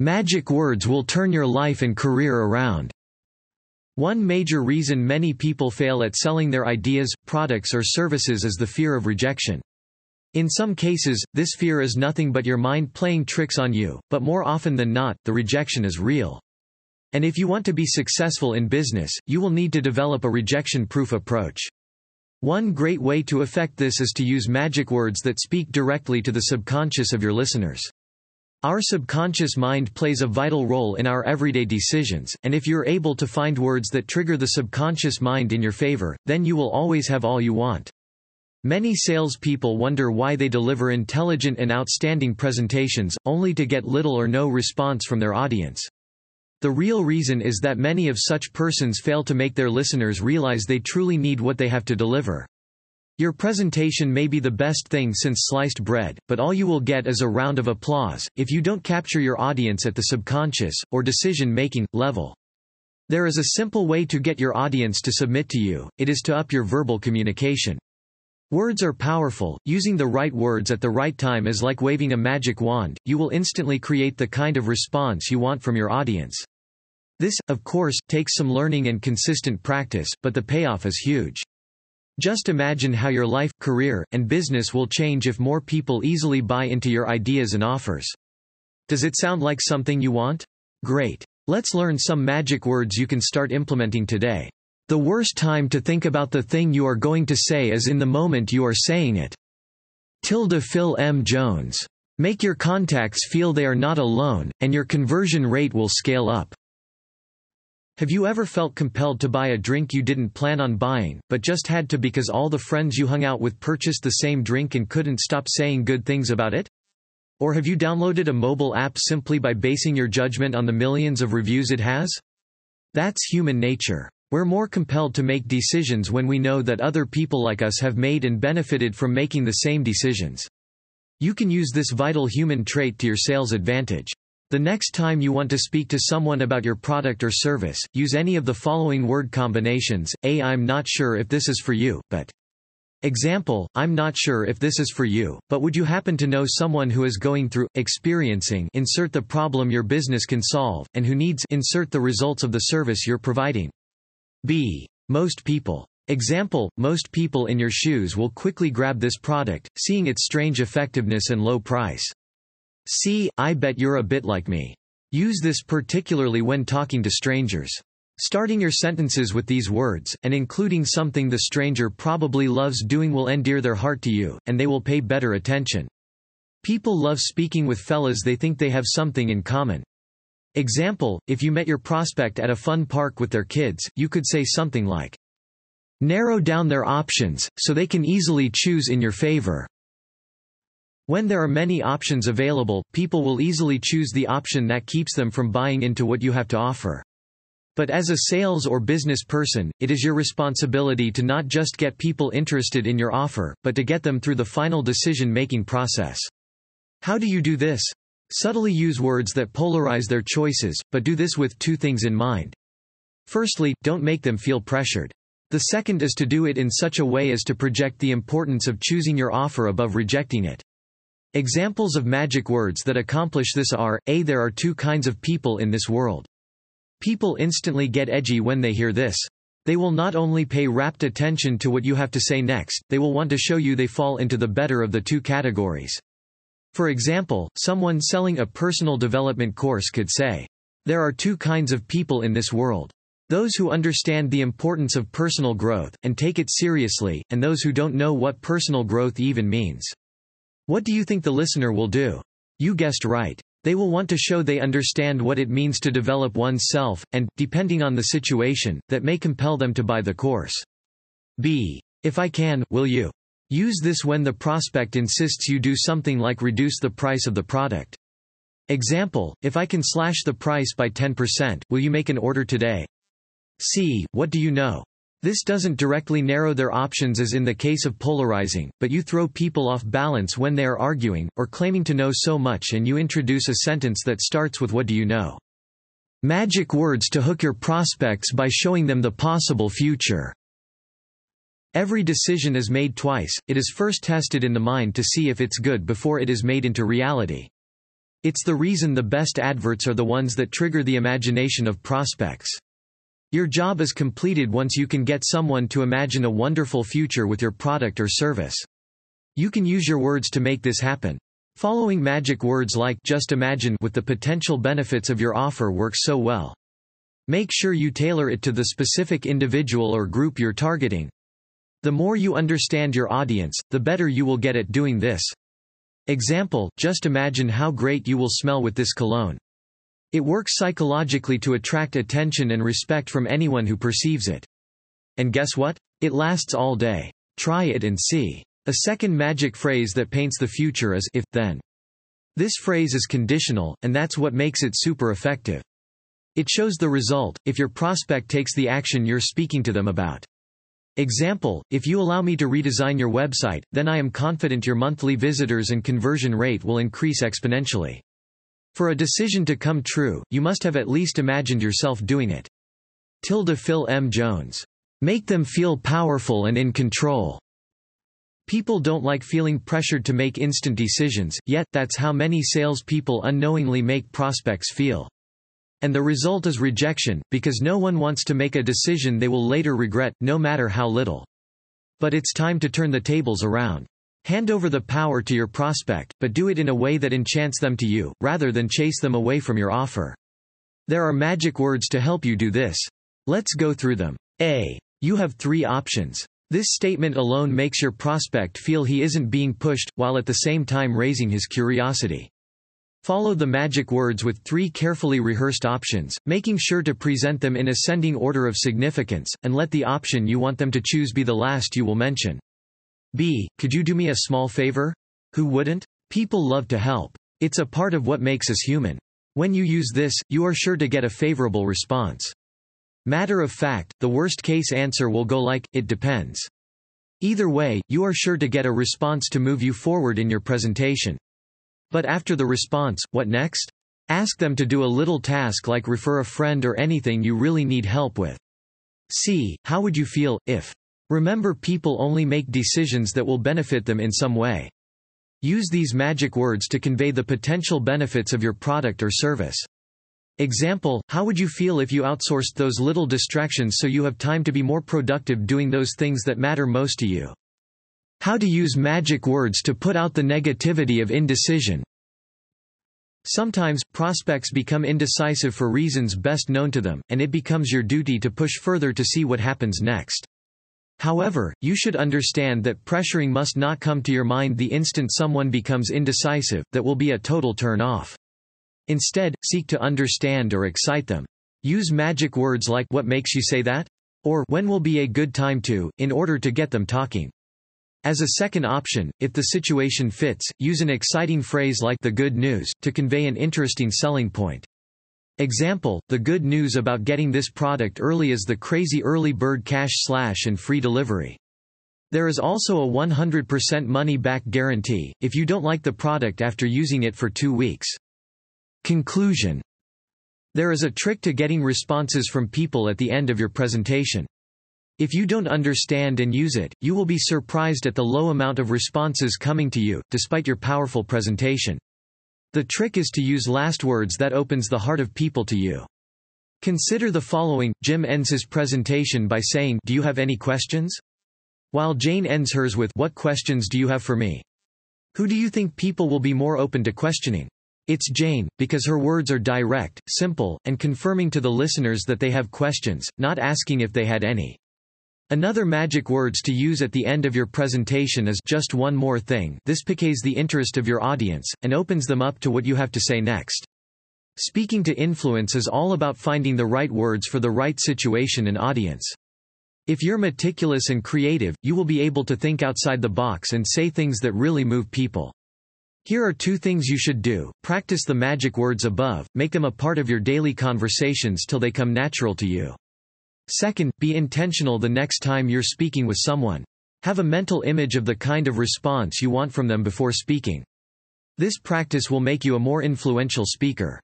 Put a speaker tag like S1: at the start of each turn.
S1: Magic words will turn your life and career around. One major reason many people fail at selling their ideas, products or services is the fear of rejection. In some cases, this fear is nothing but your mind playing tricks on you, but more often than not, the rejection is real. And if you want to be successful in business, you will need to develop a rejection-proof approach. One great way to effect this is to use magic words that speak directly to the subconscious of your listeners. Our subconscious mind plays a vital role in our everyday decisions, and if you're able to find words that trigger the subconscious mind in your favor, then you will always have all you want. Many salespeople wonder why they deliver intelligent and outstanding presentations, only to get little or no response from their audience. The real reason is that many of such persons fail to make their listeners realize they truly need what they have to deliver. Your presentation may be the best thing since sliced bread, but all you will get is a round of applause, if you don't capture your audience at the subconscious, or decision-making, level. There is a simple way to get your audience to submit to you, it is to up your verbal communication. Words are powerful, using the right words at the right time is like waving a magic wand, you will instantly create the kind of response you want from your audience. This, of course, takes some learning and consistent practice, but the payoff is huge. Just imagine how your life, career, and business will change if more people easily buy into your ideas and offers. Does it sound like something you want? Great. Let's learn some magic words you can start implementing today. The worst time to think about the thing you are going to say is in the moment you are saying it. Tilda Phil M. Jones. Make your contacts feel they are not alone, and your conversion rate will scale up. Have you ever felt compelled to buy a drink you didn't plan on buying, but just had to because all the friends you hung out with purchased the same drink and couldn't stop saying good things about it? Or have you downloaded a mobile app simply by basing your judgment on the millions of reviews it has? That's human nature. We're more compelled to make decisions when we know that other people like us have made and benefited from making the same decisions. You can use this vital human trait to your sales advantage. The next time you want to speak to someone about your product or service, use any of the following word combinations. A. I'm not sure if this is for you, but. Example, I'm not sure if this is for you, but would you happen to know someone who is going through, experiencing insert the problem your business can solve, and who needs insert the results of the service you're providing. B. Most people. Example, most people in your shoes will quickly grab this product, seeing its strange effectiveness and low price. See, I bet you're a bit like me. Use this particularly when talking to strangers. Starting your sentences with these words, and including something the stranger probably loves doing will endear their heart to you, and they will pay better attention. People love speaking with fellas they think they have something in common. Example, if you met your prospect at a fun park with their kids, you could say something like, Narrow down their options, so they can easily choose in your favor. When there are many options available, people will easily choose the option that keeps them from buying into what you have to offer. But as a sales or business person, it is your responsibility to not just get people interested in your offer, but to get them through the final decision-making process. How do you do this? Subtly use words that polarize their choices, but do this with two things in mind. Firstly, don't make them feel pressured. The second is to do it in such a way as to project the importance of choosing your offer above rejecting it. Examples of magic words that accomplish this are, a there are two kinds of people in this world. People instantly get edgy when they hear this. They will not only pay rapt attention to what you have to say next, they will want to show you they fall into the better of the two categories. For example, someone selling a personal development course could say, There are two kinds of people in this world. Those who understand the importance of personal growth, and take it seriously, and those who don't know what personal growth even means. What do you think the listener will do? You guessed right. They will want to show they understand what it means to develop oneself, and, depending on the situation, that may compel them to buy the course. B. If I can, will you? Use this when the prospect insists you do something like reduce the price of the product. Example, if I can slash the price by 10%, will you make an order today? C. What do you know? This doesn't directly narrow their options as in the case of polarizing, but you throw people off balance when they are arguing, or claiming to know so much and you introduce a sentence that starts with what do you know. Magic words to hook your prospects by showing them the possible future. Every decision is made twice, it is first tested in the mind to see if it's good before it is made into reality. It's the reason the best adverts are the ones that trigger the imagination of prospects. Your job is completed once you can get someone to imagine a wonderful future with your product or service. You can use your words to make this happen. Following magic words like just imagine with the potential benefits of your offer works so well. Make sure you tailor it to the specific individual or group you're targeting. The more you understand your audience, the better you will get at doing this. Example, just imagine how great you will smell with this cologne. It works psychologically to attract attention and respect from anyone who perceives it. And guess what? It lasts all day. Try it and see. A second magic phrase that paints the future is if, then. This phrase is conditional, and that's what makes it super effective. It shows the result, if your prospect takes the action you're speaking to them about. Example, if you allow me to redesign your website, then I am confident your monthly visitors and conversion rate will increase exponentially. For a decision to come true, you must have at least imagined yourself doing it. Tilda Phil M. Jones. Make them feel powerful and in control. People don't like feeling pressured to make instant decisions, yet, that's how many salespeople unknowingly make prospects feel. And the result is rejection, because no one wants to make a decision they will later regret, no matter how little. But it's time to turn the tables around. Hand over the power to your prospect, but do it in a way that enchants them to you, rather than chase them away from your offer. There are magic words to help you do this. Let's go through them. A. You have three options. This statement alone makes your prospect feel he isn't being pushed, while at the same time raising his curiosity. Follow the magic words with three carefully rehearsed options, making sure to present them in ascending order of significance, and let the option you want them to choose be the last you will mention. B. Could you do me a small favor? Who wouldn't? People love to help. It's a part of what makes us human. When you use this, you are sure to get a favorable response. Matter of fact, the worst case answer will go like, it depends. Either way, you are sure to get a response to move you forward in your presentation. But after the response, what next? Ask them to do a little task like refer a friend or anything you really need help with. C. How would you feel, if? Remember people only make decisions that will benefit them in some way. Use these magic words to convey the potential benefits of your product or service. Example, how would you feel if you outsourced those little distractions so you have time to be more productive doing those things that matter most to you? How to use magic words to put out the negativity of indecision. Sometimes, prospects become indecisive for reasons best known to them, and it becomes your duty to push further to see what happens next. However, you should understand that pressuring must not come to your mind the instant someone becomes indecisive, that will be a total turn-off. Instead, seek to understand or excite them. Use magic words like what makes you say that? Or when will be a good time to, in order to get them talking. As a second option, if the situation fits, use an exciting phrase like the good news, to convey an interesting selling point. Example, the good news about getting this product early is the crazy early bird cash slash and free delivery. There is also a 100% money-back guarantee, if you don't like the product after using it for two weeks. Conclusion There is a trick to getting responses from people at the end of your presentation. If you don't understand and use it, you will be surprised at the low amount of responses coming to you, despite your powerful presentation. The trick is to use last words that opens the heart of people to you. Consider the following, Jim ends his presentation by saying, Do you have any questions? While Jane ends hers with, What questions do you have for me? Who do you think people will be more open to questioning? It's Jane, because her words are direct, simple, and confirming to the listeners that they have questions, not asking if they had any. Another magic words to use at the end of your presentation is just one more thing this piques the interest of your audience, and opens them up to what you have to say next. Speaking to influence is all about finding the right words for the right situation and audience. If you're meticulous and creative, you will be able to think outside the box and say things that really move people. Here are two things you should do. Practice the magic words above, make them a part of your daily conversations till they come natural to you. Second, be intentional the next time you're speaking with someone. Have a mental image of the kind of response you want from them before speaking. This practice will make you a more influential speaker.